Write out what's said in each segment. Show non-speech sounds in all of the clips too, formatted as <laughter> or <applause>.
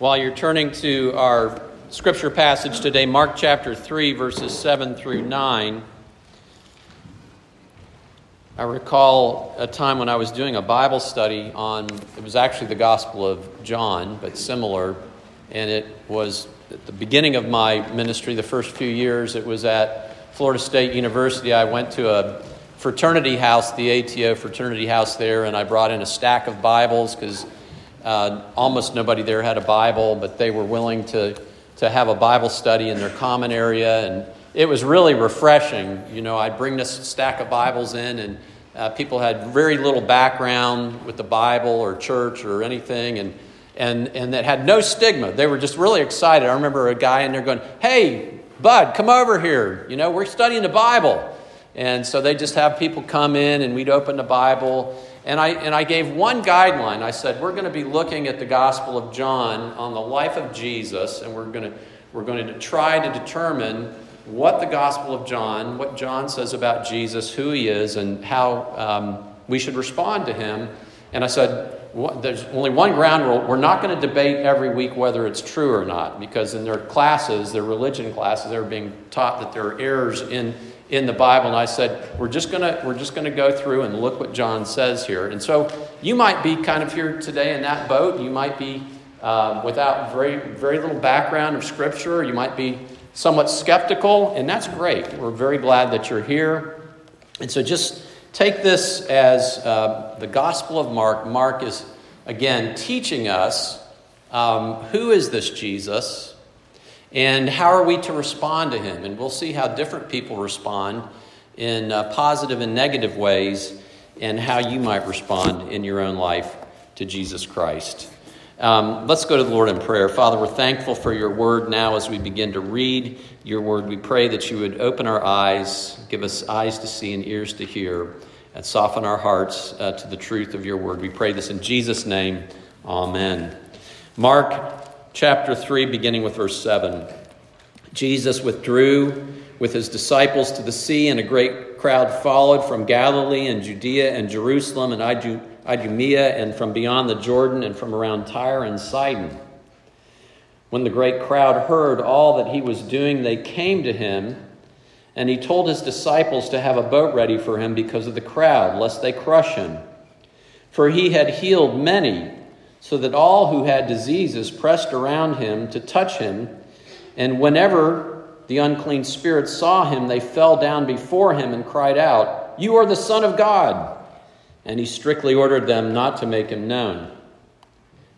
While you're turning to our scripture passage today, Mark chapter 3, verses 7 through 9, I recall a time when I was doing a Bible study on, it was actually the Gospel of John, but similar, and it was at the beginning of my ministry, the first few years, it was at Florida State University. I went to a fraternity house, the ATO fraternity house there, and I brought in a stack of Bibles because uh, almost nobody there had a Bible, but they were willing to, to have a Bible study in their common area. And it was really refreshing. You know, I'd bring this stack of Bibles in, and uh, people had very little background with the Bible or church or anything, and, and, and that had no stigma. They were just really excited. I remember a guy in there going, Hey, Bud, come over here. You know, we're studying the Bible. And so they just have people come in, and we'd open the Bible and I, and I gave one guideline. I said, we're going to be looking at the Gospel of John on the life of Jesus, and we're going to, we're going to try to determine what the Gospel of John, what John says about Jesus, who he is, and how um, we should respond to him. And I said, there's only one ground rule. We're not going to debate every week whether it's true or not, because in their classes, their religion classes, they're being taught that there are errors in in the Bible, and I said, we're just gonna we're just gonna go through and look what John says here. And so you might be kind of here today in that boat. You might be uh, without very very little background of Scripture. You might be somewhat skeptical, and that's great. We're very glad that you're here. And so just take this as uh, the Gospel of Mark. Mark is again teaching us um, who is this Jesus and how are we to respond to him? And we'll see how different people respond in uh, positive and negative ways, and how you might respond in your own life to Jesus Christ. Um, let's go to the Lord in prayer. Father, we're thankful for your word now as we begin to read your word. We pray that you would open our eyes, give us eyes to see and ears to hear, and soften our hearts uh, to the truth of your word. We pray this in Jesus' name. Amen. Mark chapter 3, beginning with verse 7. Jesus withdrew with his disciples to the sea, and a great crowd followed from Galilee and Judea and Jerusalem and Idumea and from beyond the Jordan and from around Tyre and Sidon. When the great crowd heard all that he was doing, they came to him, and he told his disciples to have a boat ready for him because of the crowd, lest they crush him. For he had healed many so that all who had diseases pressed around him to touch him. And whenever the unclean spirits saw him, they fell down before him and cried out, You are the Son of God! And he strictly ordered them not to make him known.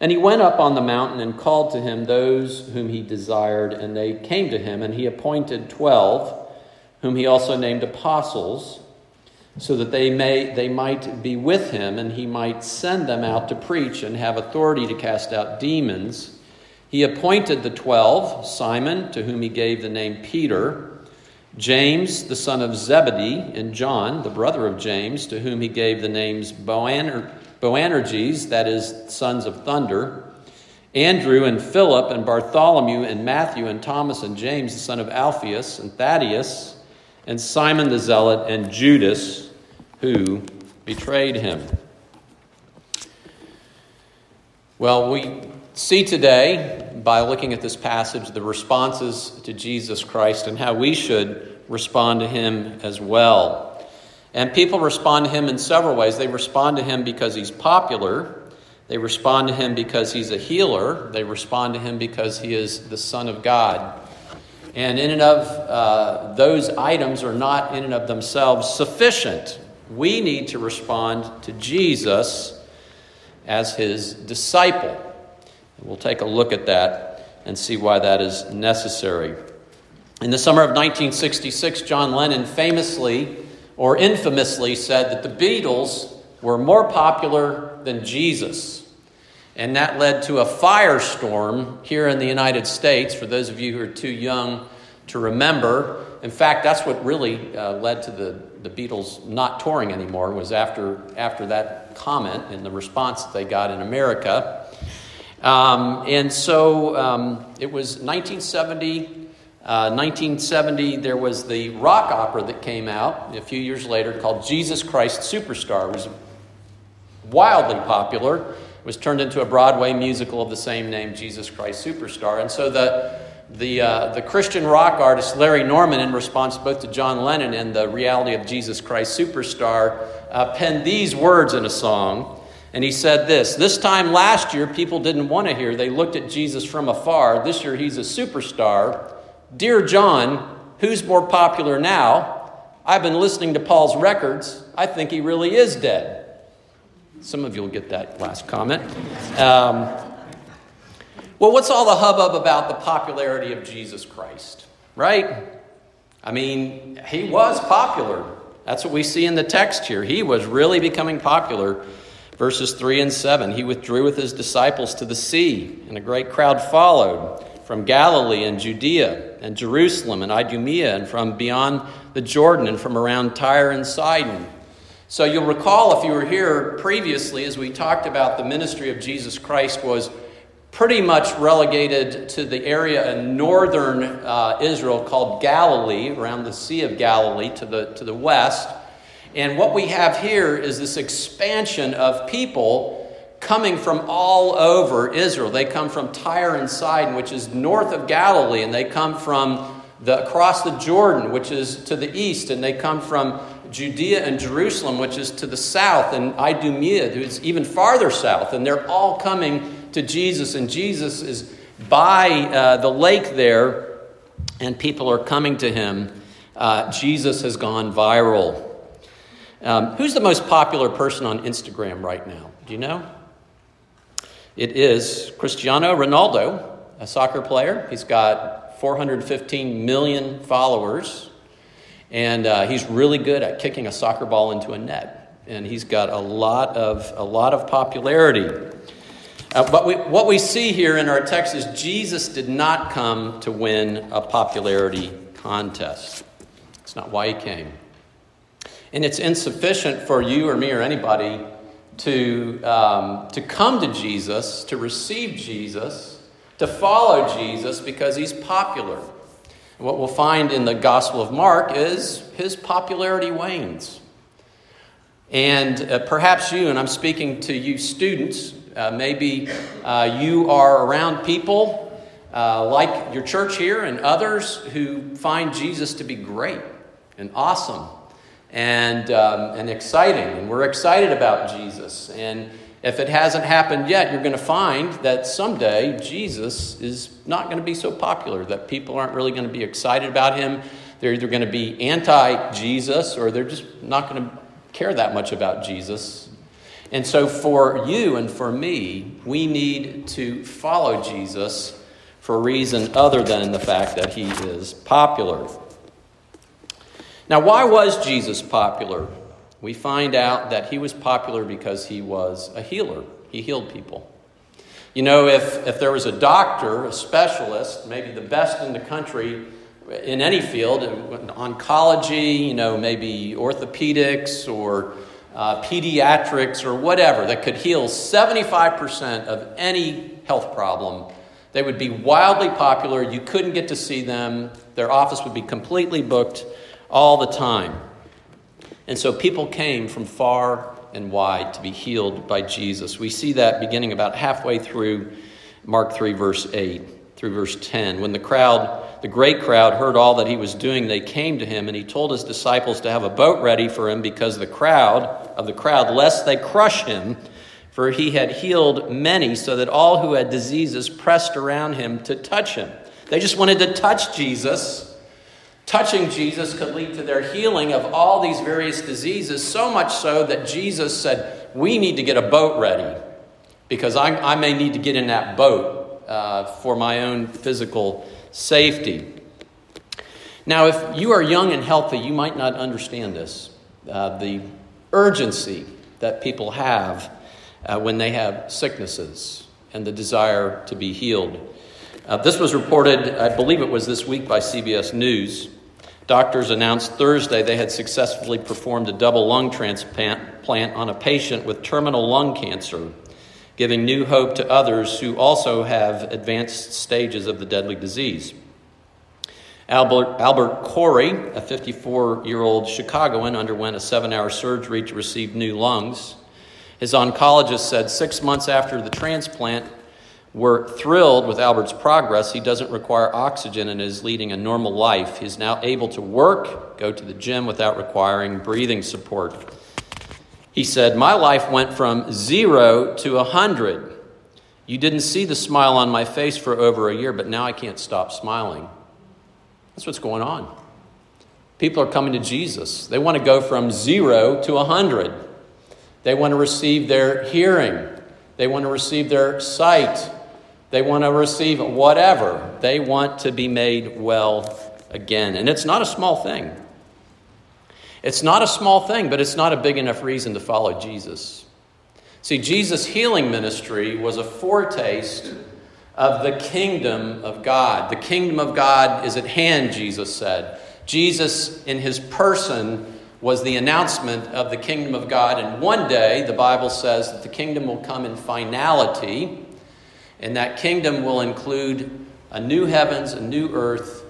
And he went up on the mountain and called to him those whom he desired, and they came to him, and he appointed twelve, whom he also named apostles so that they may they might be with him and he might send them out to preach and have authority to cast out demons he appointed the 12 simon to whom he gave the name peter james the son of zebedee and john the brother of james to whom he gave the names Boaner, boanerges that is sons of thunder andrew and philip and bartholomew and matthew and thomas and james the son of alphaeus and thaddeus and Simon the Zealot, and Judas, who betrayed him. Well, we see today, by looking at this passage, the responses to Jesus Christ and how we should respond to him as well. And people respond to him in several ways. They respond to him because he's popular. They respond to him because he's a healer. They respond to him because he is the Son of God. And in and of uh, those items are not in and of themselves sufficient. We need to respond to Jesus as his disciple. We'll take a look at that and see why that is necessary. In the summer of 1966, John Lennon famously or infamously said that the Beatles were more popular than Jesus. And that led to a firestorm here in the United States, for those of you who are too young to remember. In fact, that's what really uh, led to the, the Beatles not touring anymore, was after, after that comment and the response that they got in America. Um, and so um, it was 1970. Uh, 1970, there was the rock opera that came out a few years later called Jesus Christ Superstar. It was wildly popular. It was turned into a Broadway musical of the same name, Jesus Christ Superstar. And so the, the, uh, the Christian rock artist Larry Norman, in response both to John Lennon and the reality of Jesus Christ Superstar, uh, penned these words in a song. And he said this This time last year, people didn't want to hear. They looked at Jesus from afar. This year, he's a superstar. Dear John, who's more popular now? I've been listening to Paul's records. I think he really is dead. Some of you will get that last comment. Um, well, what's all the hubbub about the popularity of Jesus Christ, right? I mean, he was popular. That's what we see in the text here. He was really becoming popular. Verses 3 and 7 He withdrew with his disciples to the sea, and a great crowd followed from Galilee and Judea and Jerusalem and Idumea and from beyond the Jordan and from around Tyre and Sidon. So you'll recall if you were here previously, as we talked about the ministry of Jesus Christ was pretty much relegated to the area in northern uh, Israel called Galilee, around the Sea of Galilee to the, to the west. And what we have here is this expansion of people coming from all over Israel. They come from Tyre and Sidon, which is north of Galilee, and they come from the, across the Jordan, which is to the east, and they come from Judea and Jerusalem, which is to the south, and Idumea, who's even farther south, and they're all coming to Jesus, and Jesus is by uh, the lake there, and people are coming to him. Uh, Jesus has gone viral. Um, who's the most popular person on Instagram right now? Do you know? It is Cristiano Ronaldo, a soccer player. He's got 415 million followers, and uh, he's really good at kicking a soccer ball into a net. And he's got a lot of, a lot of popularity. Uh, but we, what we see here in our text is Jesus did not come to win a popularity contest. It's not why he came. And it's insufficient for you or me or anybody to, um, to come to Jesus, to receive Jesus, to follow Jesus because he's popular. And what we'll find in the Gospel of Mark is his popularity wanes. And uh, perhaps you, and I'm speaking to you students, uh, maybe uh, you are around people uh, like your church here and others who find Jesus to be great and awesome and, um, and exciting. And we're excited about Jesus. And if it hasn't happened yet, you're going to find that someday Jesus is not going to be so popular, that people aren't really going to be excited about him. They're either going to be anti Jesus or they're just not going to care that much about Jesus. And so, for you and for me, we need to follow Jesus for a reason other than the fact that he is popular. Now, why was Jesus popular? We find out that he was popular because he was a healer, he healed people. You know, if, if there was a doctor, a specialist, maybe the best in the country in any field, oncology, you know, maybe orthopedics or uh, pediatrics or whatever, that could heal 75% of any health problem, they would be wildly popular. You couldn't get to see them. Their office would be completely booked all the time. And so people came from far and wide to be healed by Jesus. We see that beginning about halfway through Mark 3, verse 8 through verse 10. When the crowd, the great crowd, heard all that he was doing, they came to him, and he told his disciples to have a boat ready for him because the crowd of the crowd, lest they crush him, for he had healed many, so that all who had diseases pressed around him to touch him. They just wanted to touch Jesus Touching Jesus could lead to their healing of all these various diseases, so much so that Jesus said, We need to get a boat ready because I, I may need to get in that boat uh, for my own physical safety. Now, if you are young and healthy, you might not understand this uh, the urgency that people have uh, when they have sicknesses and the desire to be healed. Uh, this was reported, I believe it was this week by CBS News. Doctors announced Thursday they had successfully performed a double lung transplant on a patient with terminal lung cancer, giving new hope to others who also have advanced stages of the deadly disease. Albert, Albert Khoury, a 54 year old Chicagoan, underwent a seven hour surgery to receive new lungs. His oncologist said six months after the transplant, we're thrilled with Albert's progress. He doesn't require oxygen and is leading a normal life. He's now able to work, go to the gym without requiring breathing support. He said, My life went from zero to a hundred. You didn't see the smile on my face for over a year, but now I can't stop smiling. That's what's going on. People are coming to Jesus. They want to go from zero to a hundred. They want to receive their hearing. They want to receive their sight. They want to receive whatever. They want to be made well again. And it's not a small thing. It's not a small thing, but it's not a big enough reason to follow Jesus. See, Jesus' healing ministry was a foretaste of the kingdom of God. The kingdom of God is at hand, Jesus said. Jesus, in his person, was the announcement of the kingdom of God. And one day, the Bible says that the kingdom will come in finality and that kingdom will include a new heavens, a new earth.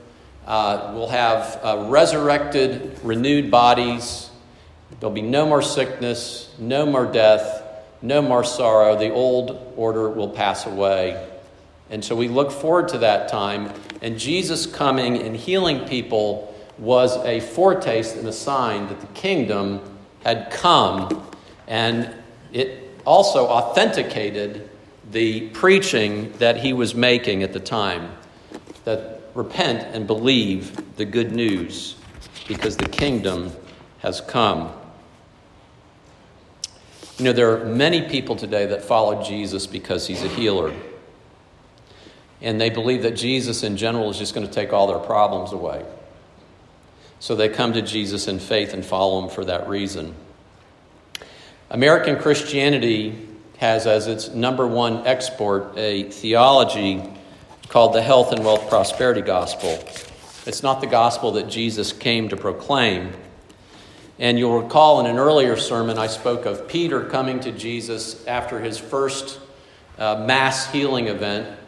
Uh, we'll have uh, resurrected, renewed bodies. There'll be no more sickness, no more death, no more sorrow. The old order will pass away. And so we look forward to that time. And Jesus coming and healing people was a foretaste and a sign that the kingdom had come. And it also authenticated the preaching that he was making at the time that repent and believe the good news because the kingdom has come. You know, there are many people today that follow Jesus because he's a healer. And they believe that Jesus in general is just going to take all their problems away. So they come to Jesus in faith and follow him for that reason. American Christianity has as its number one export a theology called the health and wealth prosperity gospel. It's not the gospel that Jesus came to proclaim. And you'll recall in an earlier sermon, I spoke of Peter coming to Jesus after his first uh, mass healing event.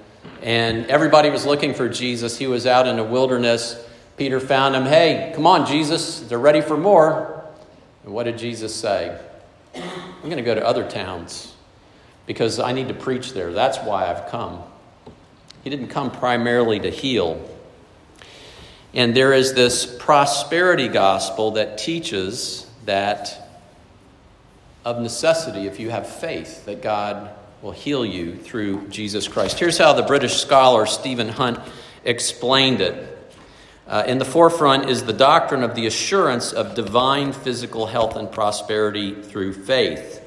And everybody was looking for Jesus. He was out in the wilderness. Peter found him. Hey, come on, Jesus. They're ready for more. And what did Jesus say? I'm going to go to other towns because I need to preach there. That's why I've come. He didn't come primarily to heal. And there is this prosperity gospel that teaches that of necessity, if you have faith, that God will heal you through Jesus Christ. Here's how the British scholar Stephen Hunt explained it. Uh, in the forefront is the doctrine of the assurance of divine physical health and prosperity through faith.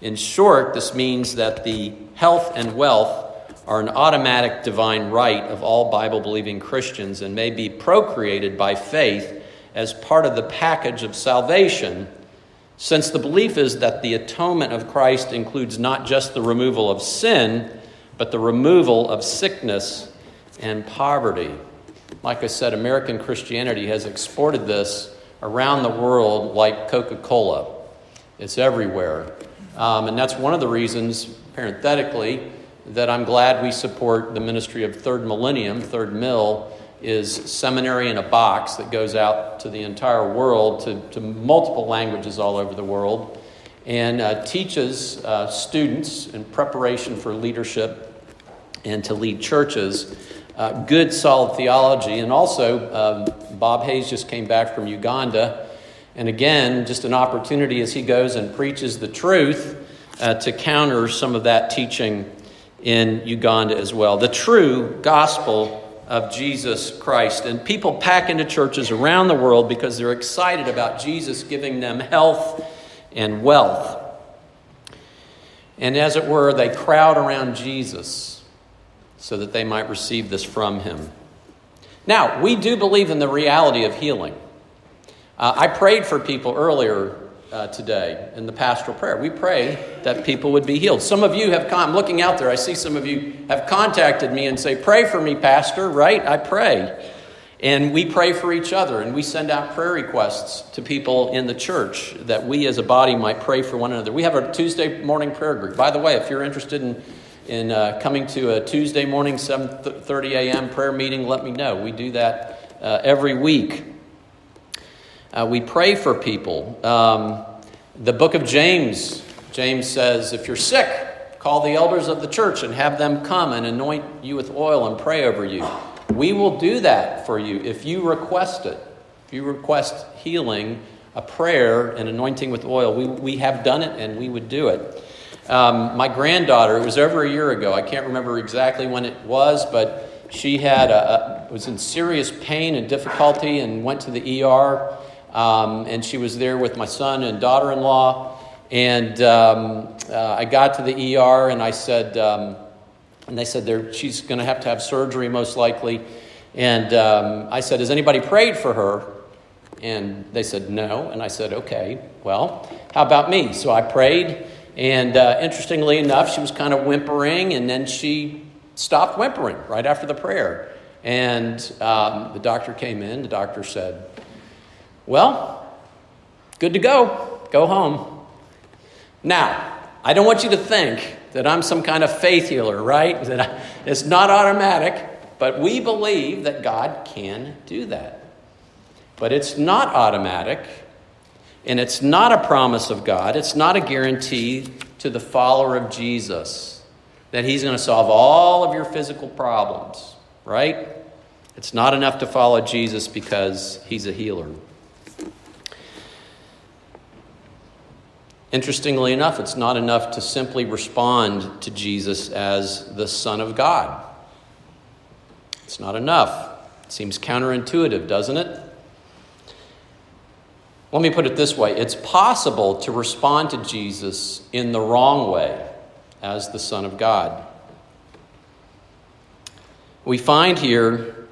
In short, this means that the health and wealth are an automatic divine right of all Bible believing Christians and may be procreated by faith as part of the package of salvation, since the belief is that the atonement of Christ includes not just the removal of sin, but the removal of sickness and poverty. Like I said, American Christianity has exported this around the world like Coca Cola. It's everywhere. Um, and that's one of the reasons, parenthetically, that I'm glad we support the ministry of Third Millennium. Third Mill is seminary in a box that goes out to the entire world, to, to multiple languages all over the world, and uh, teaches uh, students in preparation for leadership and to lead churches uh, good, solid theology. And also, um, Bob Hayes just came back from Uganda and again, just an opportunity as he goes and preaches the truth uh, to counter some of that teaching in Uganda as well. The true gospel of Jesus Christ. And people pack into churches around the world because they're excited about Jesus giving them health and wealth. And as it were, they crowd around Jesus so that they might receive this from him. Now, we do believe in the reality of healing. Uh, I prayed for people earlier uh, today in the pastoral prayer. We pray that people would be healed. Some of you have come, I'm looking out there, I see some of you have contacted me and say, Pray for me, Pastor, right? I pray. And we pray for each other, and we send out prayer requests to people in the church that we as a body might pray for one another. We have a Tuesday morning prayer group. By the way, if you're interested in, in uh, coming to a Tuesday morning, 7.30 a.m. prayer meeting, let me know. We do that uh, every week. Uh, we pray for people. Um, the book of James James says, If you're sick, call the elders of the church and have them come and anoint you with oil and pray over you. We will do that for you if you request it. If you request healing, a prayer, an anointing with oil, we, we have done it and we would do it. Um, my granddaughter, it was over a year ago. I can't remember exactly when it was, but she had a, a was in serious pain and difficulty and went to the ER. Um, and she was there with my son and daughter in law. And um, uh, I got to the ER and I said, um, and they said she's going to have to have surgery most likely. And um, I said, Has anybody prayed for her? And they said, No. And I said, Okay, well, how about me? So I prayed. And uh, interestingly enough, she was kind of whimpering, and then she stopped whimpering right after the prayer. And um, the doctor came in. The doctor said, Well, good to go. Go home. Now, I don't want you to think that I'm some kind of faith healer, right? <laughs> That I, it's not automatic, but we believe that God can do that. But it's not automatic, and it's not a promise of God. It's not a guarantee to the follower of Jesus that he's going to solve all of your physical problems, right? It's not enough to follow Jesus because he's a healer. Interestingly enough, it's not enough to simply respond to Jesus as the Son of God. It's not enough. It seems counterintuitive, doesn't it? Let me put it this way it's possible to respond to Jesus in the wrong way as the Son of God. We find here,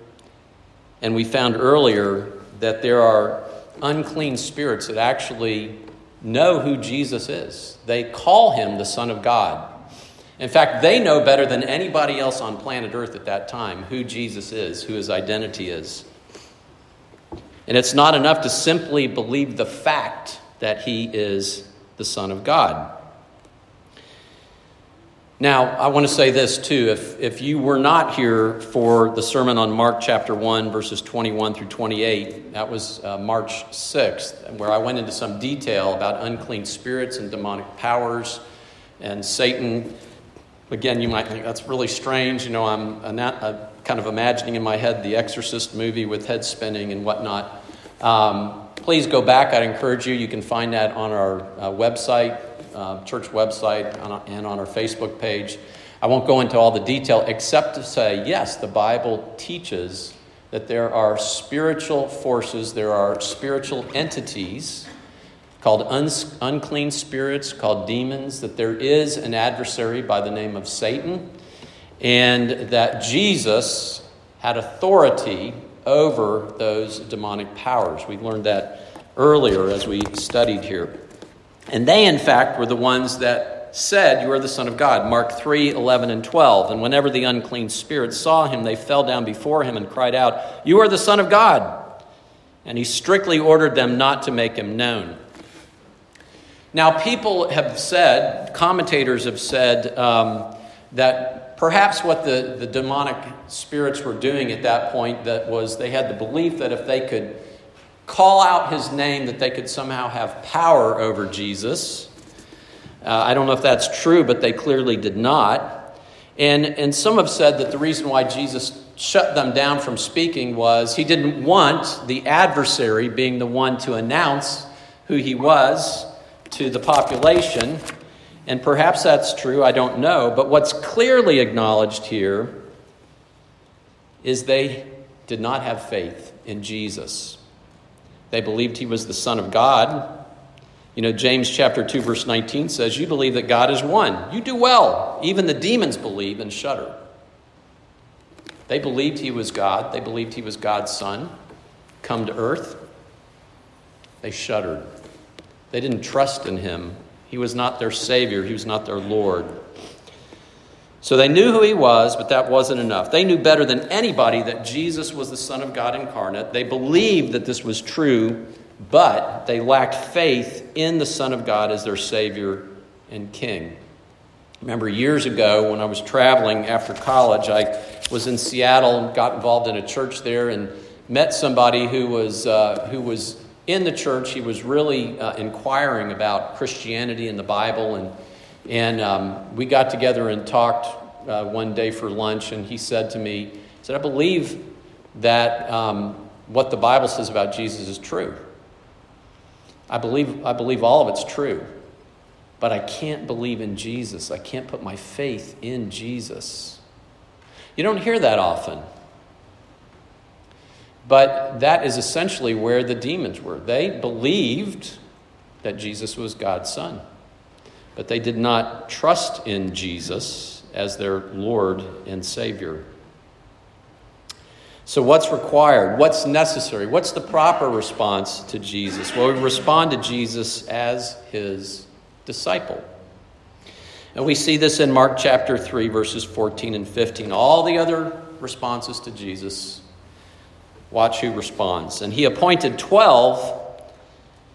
and we found earlier, that there are unclean spirits that actually know who Jesus is. They call him the Son of God. In fact, they know better than anybody else on planet Earth at that time who Jesus is, who his identity is. And it's not enough to simply believe the fact that he is the Son of God. Now, I want to say this too. If, if you were not here for the sermon on Mark chapter 1, verses 21 through 28, that was uh, March 6th, where I went into some detail about unclean spirits and demonic powers and Satan. Again, you might think that's really strange. You know, I'm, kind of imagining in my head the Exorcist movie with head spinning and whatnot. Um, please go back. I'd encourage you. You can find that on our uh, website, uh, church website and on our Facebook page. I won't go into all the detail except to say, yes, the Bible teaches that there are spiritual forces, there are spiritual entities called un- unclean spirits, called demons, that there is an adversary by the name of Satan, and that Jesus had authority over those demonic powers. We learned that earlier as we studied here. And they, in fact, were the ones that said, You are the Son of God. Mark 3 11 and 12. And whenever the unclean spirits saw him, they fell down before him and cried out, You are the Son of God. And he strictly ordered them not to make him known. Now, people have said, commentators have said, um, that perhaps what the, the demonic spirits were doing at that point that was they had the belief that if they could call out his name, that they could somehow have power over Jesus. Uh, I don't know if that's true, but they clearly did not. And, and some have said that the reason why Jesus shut them down from speaking was he didn't want the adversary being the one to announce who he was to the population. And perhaps that's true, I don't know. But what's clearly acknowledged here is they did not have faith in Jesus. They believed he was the Son of God. You know, James chapter 2, verse 19 says, You believe that God is one. You do well. Even the demons believe and shudder. They believed he was God. They believed he was God's Son, come to earth. They shuddered. They didn't trust in him. He was not their Savior, he was not their Lord. So they knew who he was, but that wasn't enough. They knew better than anybody that Jesus was the Son of God incarnate. They believed that this was true, but they lacked faith in the Son of God as their Savior and King. Remember years ago when I was traveling after college, I was in Seattle and got involved in a church there and met somebody who was, uh, who was in the church, he was really uh, inquiring about Christianity and the Bible. And, and um, we got together and talked uh, one day for lunch, and he said to me, he said, I believe that um, what the Bible says about Jesus is true. I believe, I believe all of it's true. But I can't believe in Jesus. I can't put my faith in Jesus. You don't hear that often. But that is essentially where the demons were. They believed that Jesus was God's Son, but they did not trust in Jesus as their Lord and Savior. So, what's required? What's necessary? What's the proper response to Jesus? Well, we respond to Jesus as his disciple. And we see this in Mark chapter 3, verses 14 and 15. All the other responses to Jesus Watch who responds. And he appointed 12,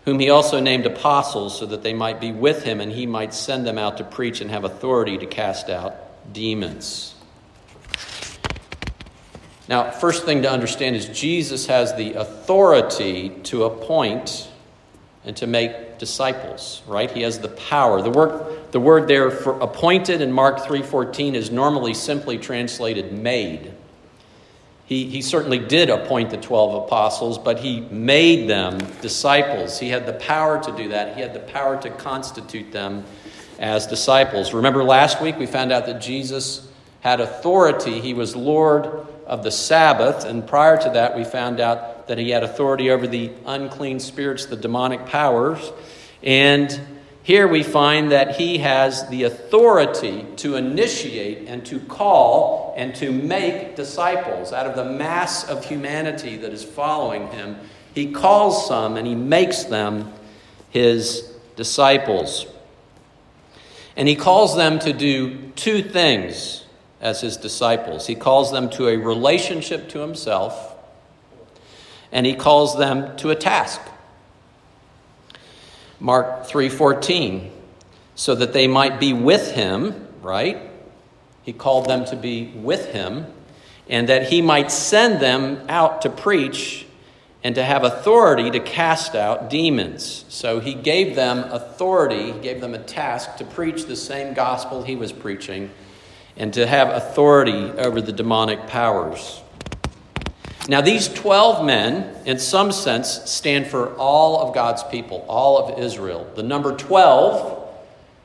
whom he also named apostles, so that they might be with him and he might send them out to preach and have authority to cast out demons. Now, first thing to understand is Jesus has the authority to appoint and to make disciples, right? He has the power. The word, the word there for appointed in Mark 3:14 is normally simply translated made. He, he certainly did appoint the 12 apostles, but he made them disciples. He had the power to do that. He had the power to constitute them as disciples. Remember last week we found out that Jesus had authority. He was Lord of the Sabbath. And prior to that, we found out that he had authority over the unclean spirits, the demonic powers. And here we find that he has the authority to initiate and to call and to make disciples out of the mass of humanity that is following him. He calls some and he makes them his disciples. And he calls them to do two things as his disciples. He calls them to a relationship to himself, and he calls them to a task. Mark 3:14 so that they might be with him, right? He called them to be with him and that he might send them out to preach and to have authority to cast out demons. So he gave them authority, he gave them a task to preach the same gospel he was preaching and to have authority over the demonic powers. Now, these 12 men, in some sense, stand for all of God's people, all of Israel. The number 12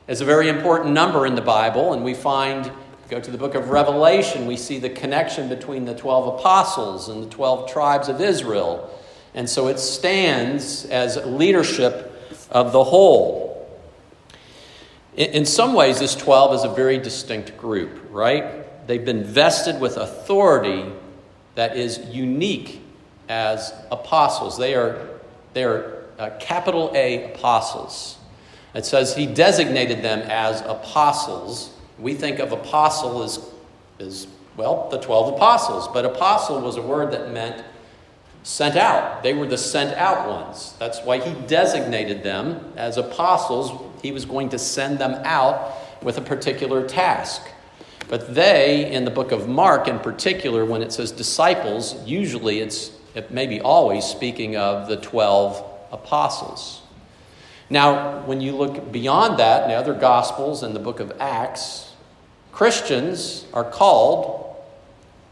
is a very important number in the Bible, and we find, go to the book of Revelation, we see the connection between the 12 apostles and the 12 tribes of Israel. And so it stands as leadership of the whole. In some ways, this 12 is a very distinct group, right? They've been vested with authority that is unique as apostles. They are, they are uh, capital A apostles. It says he designated them as apostles. We think of apostle as, as well, the 12 apostles. But apostle was a word that meant sent out. They were the sent out ones. That's why he designated them as apostles. He was going to send them out with a particular task. But they, in the book of Mark in particular, when it says disciples, usually it's it maybe always speaking of the 12 apostles. Now, when you look beyond that in the other gospels and the book of Acts, Christians are called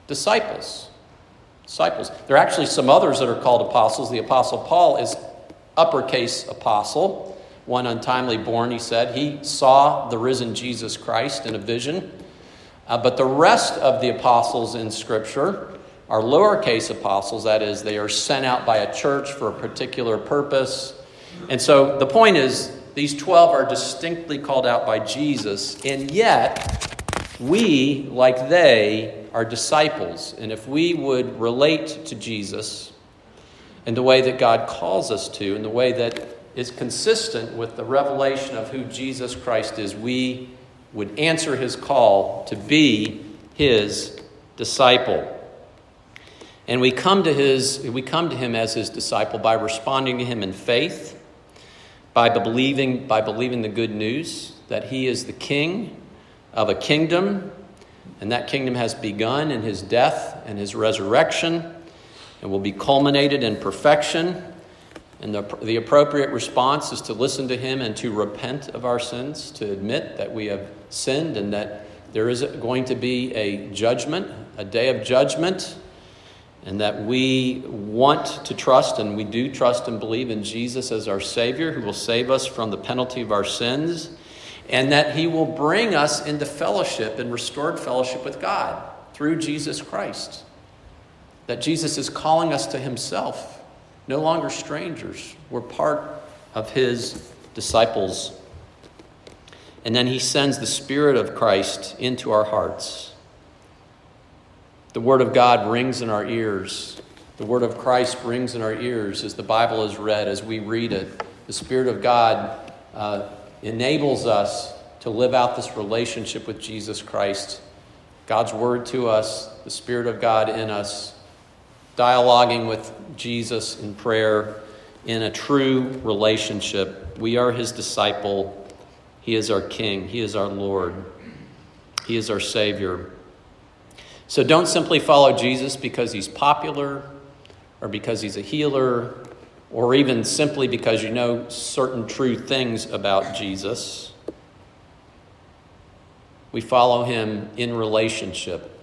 disciples. Disciples. There are actually some others that are called apostles. The apostle Paul is uppercase apostle, one untimely born, he said. He saw the risen Jesus Christ in a vision. Uh, but the rest of the apostles in Scripture are lowercase apostles, that is, they are sent out by a church for a particular purpose. And so the point is, these 12 are distinctly called out by Jesus, and yet we, like they, are disciples. And if we would relate to Jesus in the way that God calls us to, in the way that is consistent with the revelation of who Jesus Christ is, we would answer his call to be his disciple. And we come to his we come to him as his disciple by responding to him in faith, by believing by believing the good news that he is the king of a kingdom and that kingdom has begun in his death and his resurrection and will be culminated in perfection And the, the appropriate response is to listen to Him and to repent of our sins, to admit that we have sinned and that there is going to be a judgment, a day of judgment, and that we want to trust and we do trust and believe in Jesus as our Savior who will save us from the penalty of our sins, and that He will bring us into fellowship and restored fellowship with God through Jesus Christ. That Jesus is calling us to Himself no longer strangers. We're part of his disciples. And then he sends the Spirit of Christ into our hearts. The Word of God rings in our ears. The Word of Christ rings in our ears as the Bible is read, as we read it. The Spirit of God uh, enables us to live out this relationship with Jesus Christ. God's Word to us, the Spirit of God in us, dialoguing with Jesus in prayer in a true relationship. We are his disciple. He is our king. He is our Lord. He is our Savior. So don't simply follow Jesus because he's popular or because he's a healer or even simply because you know certain true things about Jesus. We follow him in relationship.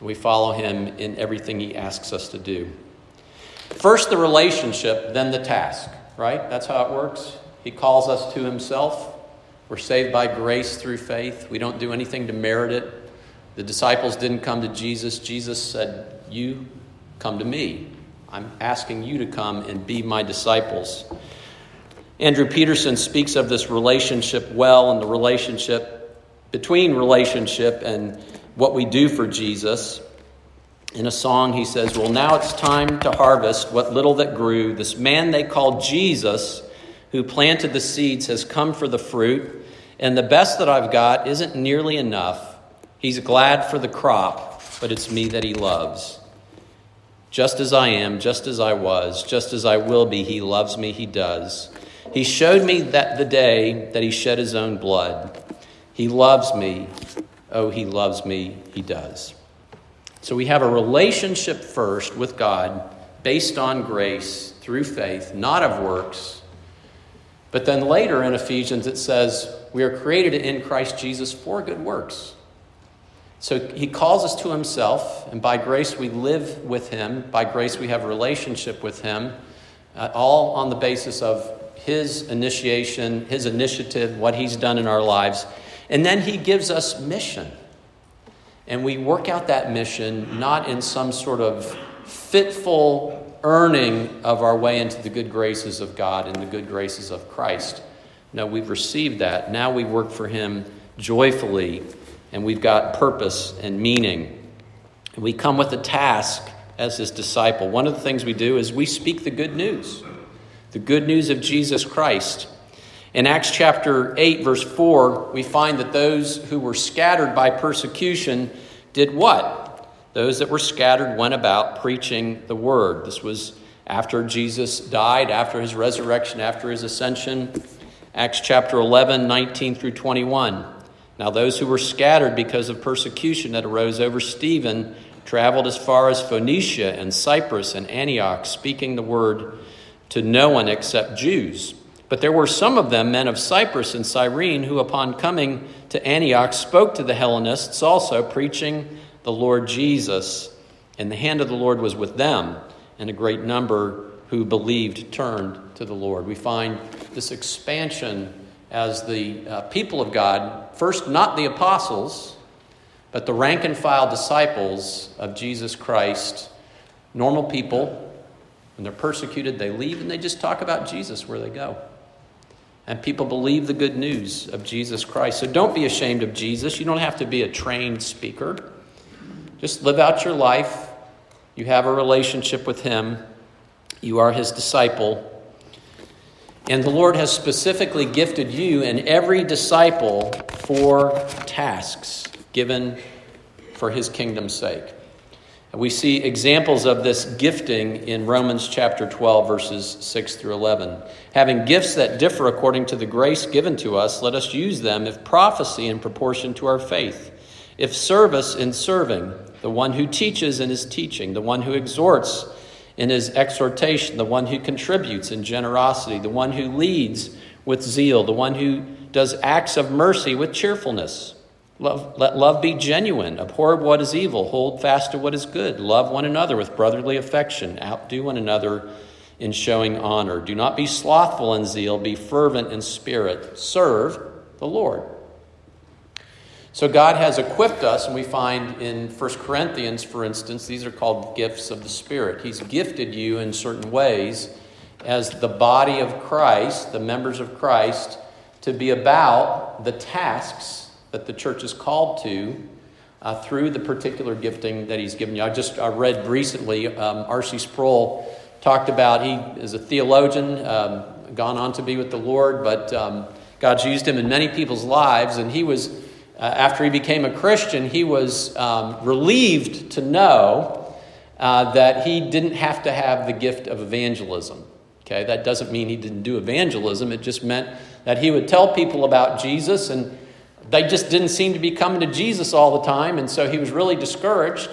We follow him in everything he asks us to do. First the relationship, then the task, right? That's how it works. He calls us to himself. We're saved by grace through faith. We don't do anything to merit it. The disciples didn't come to Jesus. Jesus said, You come to me. I'm asking you to come and be my disciples. Andrew Peterson speaks of this relationship well and the relationship between relationship and what we do for Jesus. In a song, he says, Well, now it's time to harvest what little that grew. This man they call Jesus, who planted the seeds, has come for the fruit, and the best that I've got isn't nearly enough. He's glad for the crop, but it's me that he loves. Just as I am, just as I was, just as I will be, he loves me, he does. He showed me that the day that he shed his own blood. He loves me, Oh, he loves me, he does. So we have a relationship first with God based on grace through faith, not of works. But then later in Ephesians, it says, We are created in Christ Jesus for good works. So he calls us to himself, and by grace we live with him. By grace we have a relationship with him, uh, all on the basis of his initiation, his initiative, what he's done in our lives. And then he gives us mission. And we work out that mission not in some sort of fitful earning of our way into the good graces of God and the good graces of Christ. No, we've received that. Now we work for him joyfully, and we've got purpose and meaning. We come with a task as his disciple. One of the things we do is we speak the good news the good news of Jesus Christ. In Acts chapter 8, verse 4, we find that those who were scattered by persecution did what? Those that were scattered went about preaching the word. This was after Jesus died, after his resurrection, after his ascension. Acts chapter 11, 19 through 21. Now, those who were scattered because of persecution that arose over Stephen traveled as far as Phoenicia and Cyprus and Antioch, speaking the word to no one except Jews. But there were some of them, men of Cyprus and Cyrene, who upon coming to Antioch spoke to the Hellenists also, preaching the Lord Jesus. And the hand of the Lord was with them, and a great number who believed turned to the Lord. We find this expansion as the uh, people of God, first, not the apostles, but the rank and file disciples of Jesus Christ, normal people. When they're persecuted, they leave and they just talk about Jesus where they go and people believe the good news of Jesus Christ. So don't be ashamed of Jesus. You don't have to be a trained speaker. Just live out your life. You have a relationship with Him, you are His disciple. And the Lord has specifically gifted you and every disciple for tasks given for His kingdom's sake. We see examples of this gifting in Romans chapter 12, verses 6 through 11. Having gifts that differ according to the grace given to us, let us use them, if prophecy in proportion to our faith, if service in serving, the one who teaches in his teaching, the one who exhorts in his exhortation, the one who contributes in generosity, the one who leads with zeal, the one who does acts of mercy with cheerfulness. Love, let love be genuine. Abhor what is evil. Hold fast to what is good. Love one another with brotherly affection. Outdo one another in showing honor. Do not be slothful in zeal. Be fervent in spirit. Serve the Lord. So God has equipped us, and we find in 1 Corinthians, for instance, these are called gifts of the Spirit. He's gifted you in certain ways as the body of Christ, the members of Christ, to be about the tasks that the church is called to uh, through the particular gifting that He's given you. I just I read recently, um, R.C. Sproul talked about, he is a theologian, um, gone on to be with the Lord, but um, God's used him in many people's lives, and he was uh, after he became a Christian, he was um, relieved to know uh, that he didn't have to have the gift of evangelism. Okay, that doesn't mean he didn't do evangelism. It just meant that he would tell people about Jesus, and they just didn't seem to be coming to Jesus all the time, and so he was really discouraged.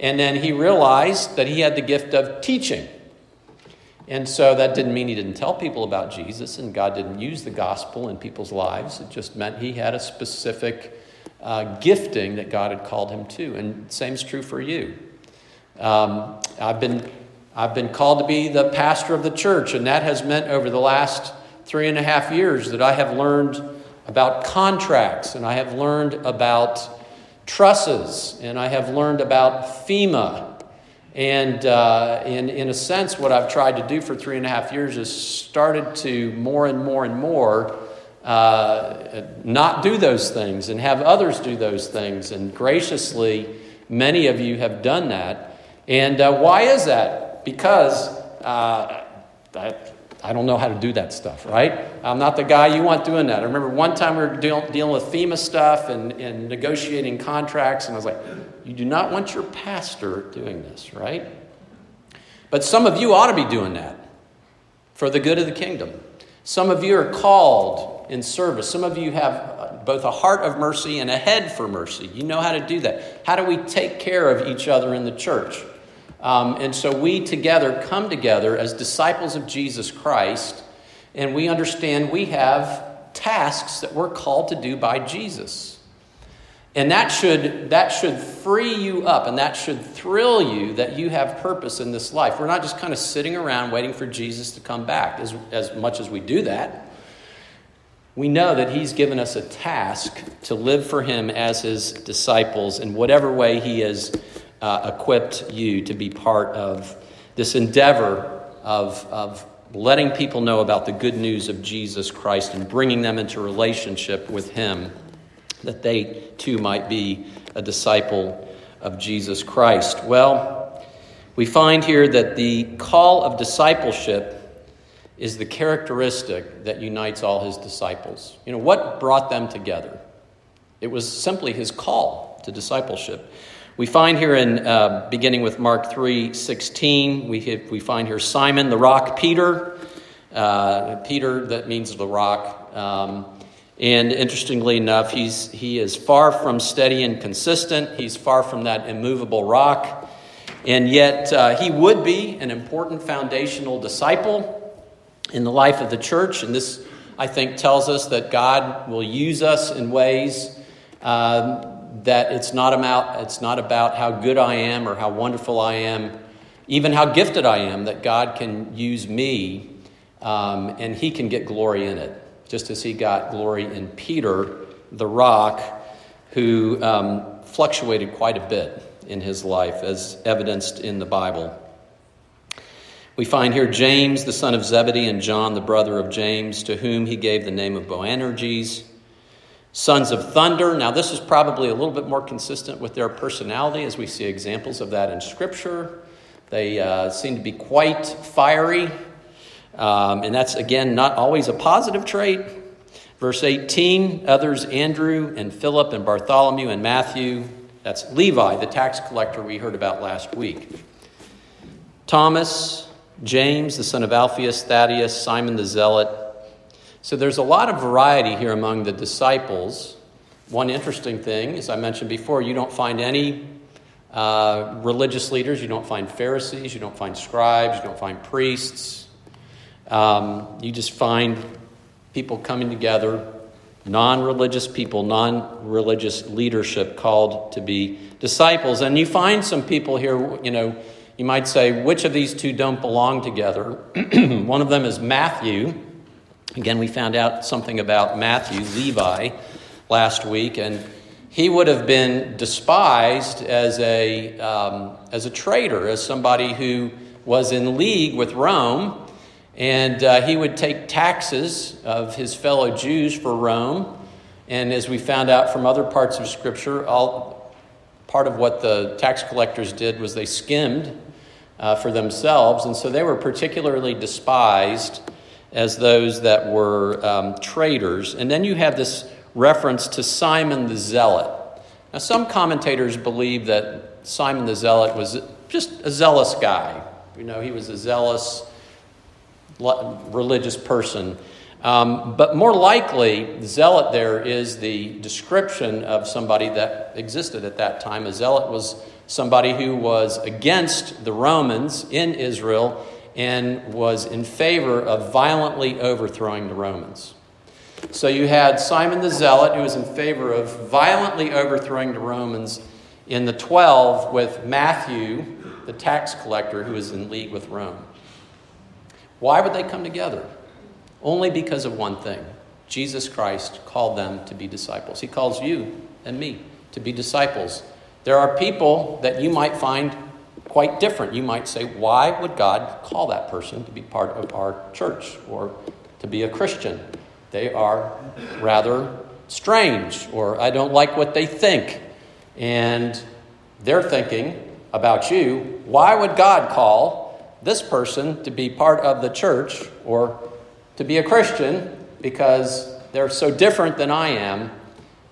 And then he realized that he had the gift of teaching. And so that didn't mean he didn't tell people about Jesus, and God didn't use the gospel in people's lives. It just meant he had a specific uh, gifting that God had called him to. And same is true for you. Um, I've been I've been called to be the pastor of the church, and that has meant over the last three and a half years that I have learned about contracts, and I have learned about trusses, and I have learned about FEMA. And uh, in, in a sense, what I've tried to do for three and a half years is started to more and more and more uh, not do those things and have others do those things. And graciously, many of you have done that. And uh, why is that? Because uh, I, don't know how to do that stuff, right? I'm not the guy you want doing that. I remember one time we were deal, dealing with FEMA stuff and, and negotiating contracts, and I was like, you do not want your pastor doing this, right? But some of you ought to be doing that for the good of the kingdom. Some of you are called in service. Some of you have uh, both a heart of mercy and a head for mercy. You know how to do that. How do we take care of each other in the church? Um, and so we together come together as disciples of Jesus Christ, and we understand we have tasks that we're called to do by Jesus. And that should, that should free you up and that should thrill you that you have purpose in this life. We're not just kind of sitting around waiting for Jesus to come back. As, as much as we do that, we know that He's given us a task to live for Him as His disciples in whatever way He has uh, equipped you to be part of this endeavor of, of letting people know about the good news of Jesus Christ and bringing them into relationship with Him that they too might be a disciple of Jesus Christ. Well, we find here that the call of discipleship is the characteristic that unites all his disciples. You know, what brought them together? It was simply his call to discipleship. We find here in uh, beginning with Mark 3 16, we, we find here Simon the rock Peter. Uh, Peter, that means the rock. Um, and interestingly enough, he's, he is far from steady and consistent. He's far from that immovable rock. And yet, uh, he would be an important foundational disciple in the life of the church. And this, I think, tells us that God will use us in ways um, that it's not, about, it's not about how good I am or how wonderful I am, even how gifted I am, that God can use me um, and he can get glory in it just as he got glory in Peter, the rock, who um, fluctuated quite a bit in his life, as evidenced in the Bible. We find here James, the son of Zebedee, and John, the brother of James, to whom he gave the name of Boanerges, sons of thunder. Now, this is probably a little bit more consistent with their personality, as we see examples of that in Scripture. They uh, seem to be quite fiery, um, and that's, again, not always a positive trait. Verse 18 others, Andrew and Philip and Bartholomew and Matthew. That's Levi, the tax collector we heard about last week. Thomas, James, the son of Alphaeus, Thaddeus, Simon the Zealot. So there's a lot of variety here among the disciples. One interesting thing, as I mentioned before, you don't find any uh, religious leaders. You don't find Pharisees. You don't find scribes. You don't find priests. Um, you just find people coming together, non religious people, non religious leadership called to be disciples. And you find some people here, you know, you might say, which of these two don't belong together? <clears throat> One of them is Matthew. Again, we found out something about Matthew, Levi, last week, and he would have been despised as a, um, as a traitor, as somebody who was in league with Rome and uh, he would take taxes of his fellow Jews for Rome. And as we found out from other parts of Scripture, all, part of what the tax collectors did was they skimmed uh, for themselves. And so they were particularly despised as those that were um, traitors. And then you have this reference to Simon the Zealot. Now, some commentators believe that Simon the Zealot was just a zealous guy. You know, he was a zealous religious person. Um, but more likely, zealot there is the description of somebody that existed at that time. A zealot was somebody who was against the Romans in Israel and was in favor of violently overthrowing the Romans. So you had Simon the Zealot, who was in favor of violently overthrowing the Romans in the 12 with Matthew, the tax collector, who was in league with Rome. Why would they come together? Only because of one thing Jesus Christ called them to be disciples. He calls you and me to be disciples. There are people that you might find quite different. You might say, Why would God call that person to be part of our church or to be a Christian? They are rather strange, or I don't like what they think. And they're thinking about you. Why would God call this person to be part of the church or to be a Christian because they're so different than I am.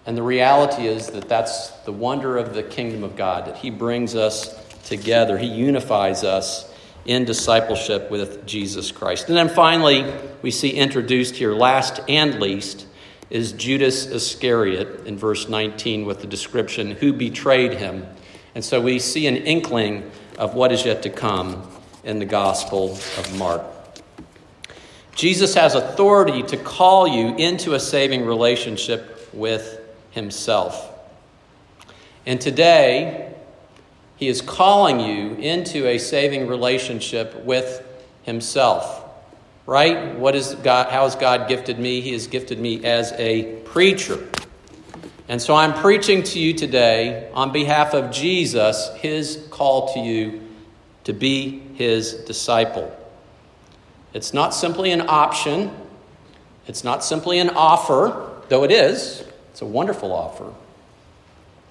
And the reality is that that's the wonder of the kingdom of God, that He brings us together, He unifies us in discipleship with Jesus Christ. And then finally, we see introduced here, last and least, is Judas Iscariot in verse 19 with the description, who betrayed him. And so we see an inkling of what is yet to come in the Gospel of Mark. Jesus has authority to call you into a saving relationship with Himself. And today, He is calling you into a saving relationship with Himself. Right? What is God, how has God gifted me? He has gifted me as a preacher. And so I'm preaching to you today on behalf of Jesus, His call to you to be his disciple. It's not simply an option, it's not simply an offer, though it is. It's a wonderful offer.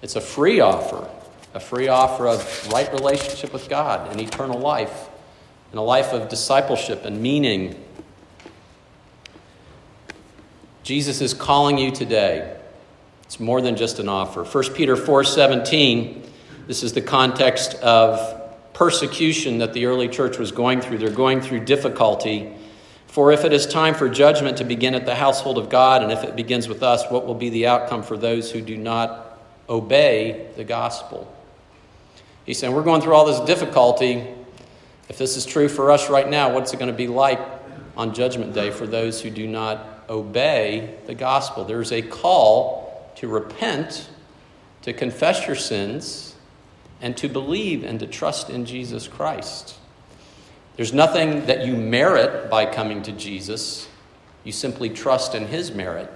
It's a free offer, a free offer of right relationship with God and eternal life, and a life of discipleship and meaning. Jesus is calling you today. It's more than just an offer. 1 Peter 4:17 this is the context of persecution that the early church was going through. They're going through difficulty. For if it is time for judgment to begin at the household of God, and if it begins with us, what will be the outcome for those who do not obey the gospel? He's saying, We're going through all this difficulty. If this is true for us right now, what's it going to be like on Judgment Day for those who do not obey the gospel? There's a call to repent, to confess your sins, and to believe and to trust in Jesus Christ. There's nothing that you merit by coming to Jesus. You simply trust in his merit.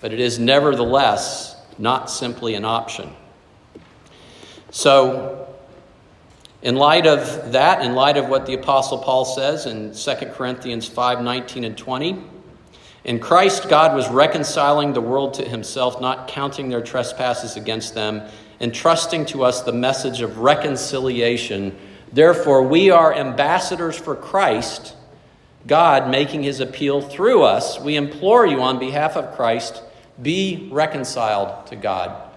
But it is nevertheless not simply an option. So, in light of that, in light of what the apostle Paul says in 2 Corinthians 5, 19 and 20, in Christ God was reconciling the world to himself, not counting their trespasses against them, entrusting to us the message of reconciliation. Therefore, we are ambassadors for Christ, God making his appeal through us. We implore you on behalf of Christ, be reconciled to God.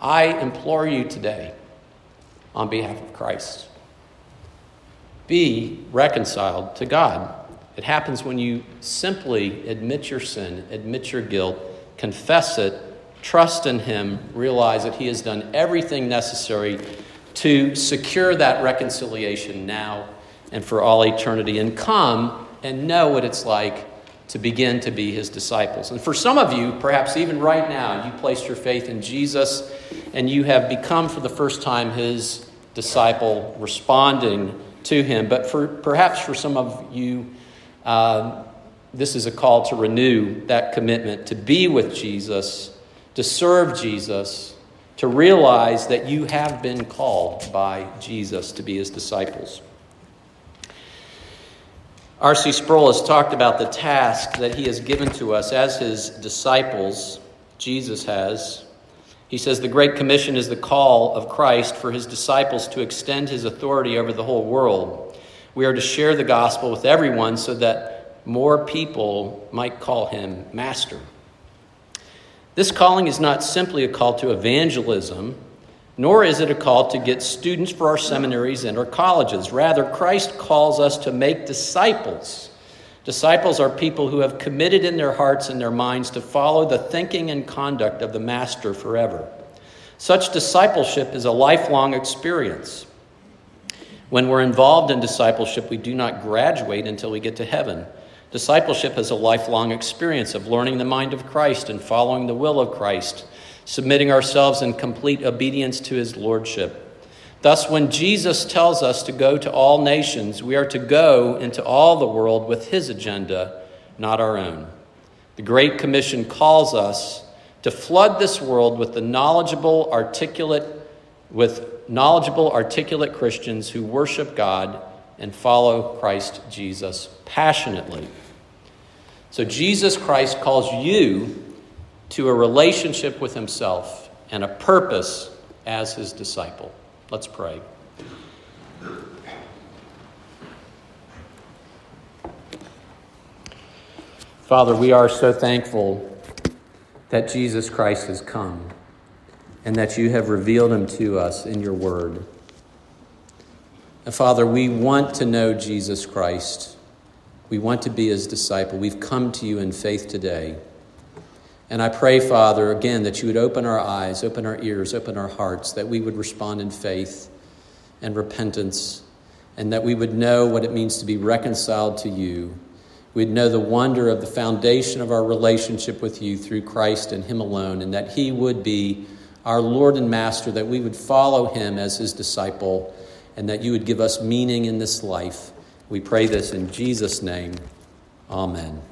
I implore you today on behalf of Christ. Be reconciled to God. It happens when you simply admit your sin, admit your guilt, confess it, trust in Him, realize that He has done everything necessary to secure that reconciliation now and for all eternity and come and know what it's like to begin to be his disciples. And for some of you, perhaps even right now, you placed your faith in Jesus and you have become for the first time his disciple, responding to him. But for perhaps for some of you, uh, this is a call to renew that commitment to be with Jesus, to serve Jesus, to realize that you have been called by Jesus to be his disciples. R.C. Sproul has talked about the task that he has given to us as his disciples, Jesus has. He says the Great Commission is the call of Christ for his disciples to extend his authority over the whole world. We are to share the gospel with everyone so that more people might call him Master. This calling is not simply a call to evangelism, nor is it a call to get students for our seminaries and our colleges. Rather, Christ calls us to make disciples. Disciples are people who have committed in their hearts and their minds to follow the thinking and conduct of the Master forever. Such discipleship is a lifelong experience. When we're involved in discipleship, we do not graduate until we get to heaven. Discipleship is a lifelong experience of learning the mind of Christ and following the will of Christ submitting ourselves in complete obedience to his lordship. Thus, when Jesus tells us to go to all nations, we are to go into all the world with his agenda, not our own. The Great Commission calls us to flood this world with the knowledgeable, articulate, with knowledgeable, articulate Christians who worship God and follow Christ Jesus passionately. So Jesus Christ calls you to a relationship with himself and a purpose as his disciple. Let's pray. Father, we are so thankful that Jesus Christ has come and that you have revealed him to us in your word. And Father, we want to know Jesus Christ. We want to be his disciple. We've come to you in faith today. And I pray, Father, again, that you would open our eyes, open our ears, open our hearts, that we would respond in faith and repentance, and that we would know what it means to be reconciled to you. We'd know the wonder of the foundation of our relationship with you through Christ and Him alone, and that He would be our Lord and Master, that we would follow Him as His disciple, and that you would give us meaning in this life. We pray this in Jesus' name. Amen.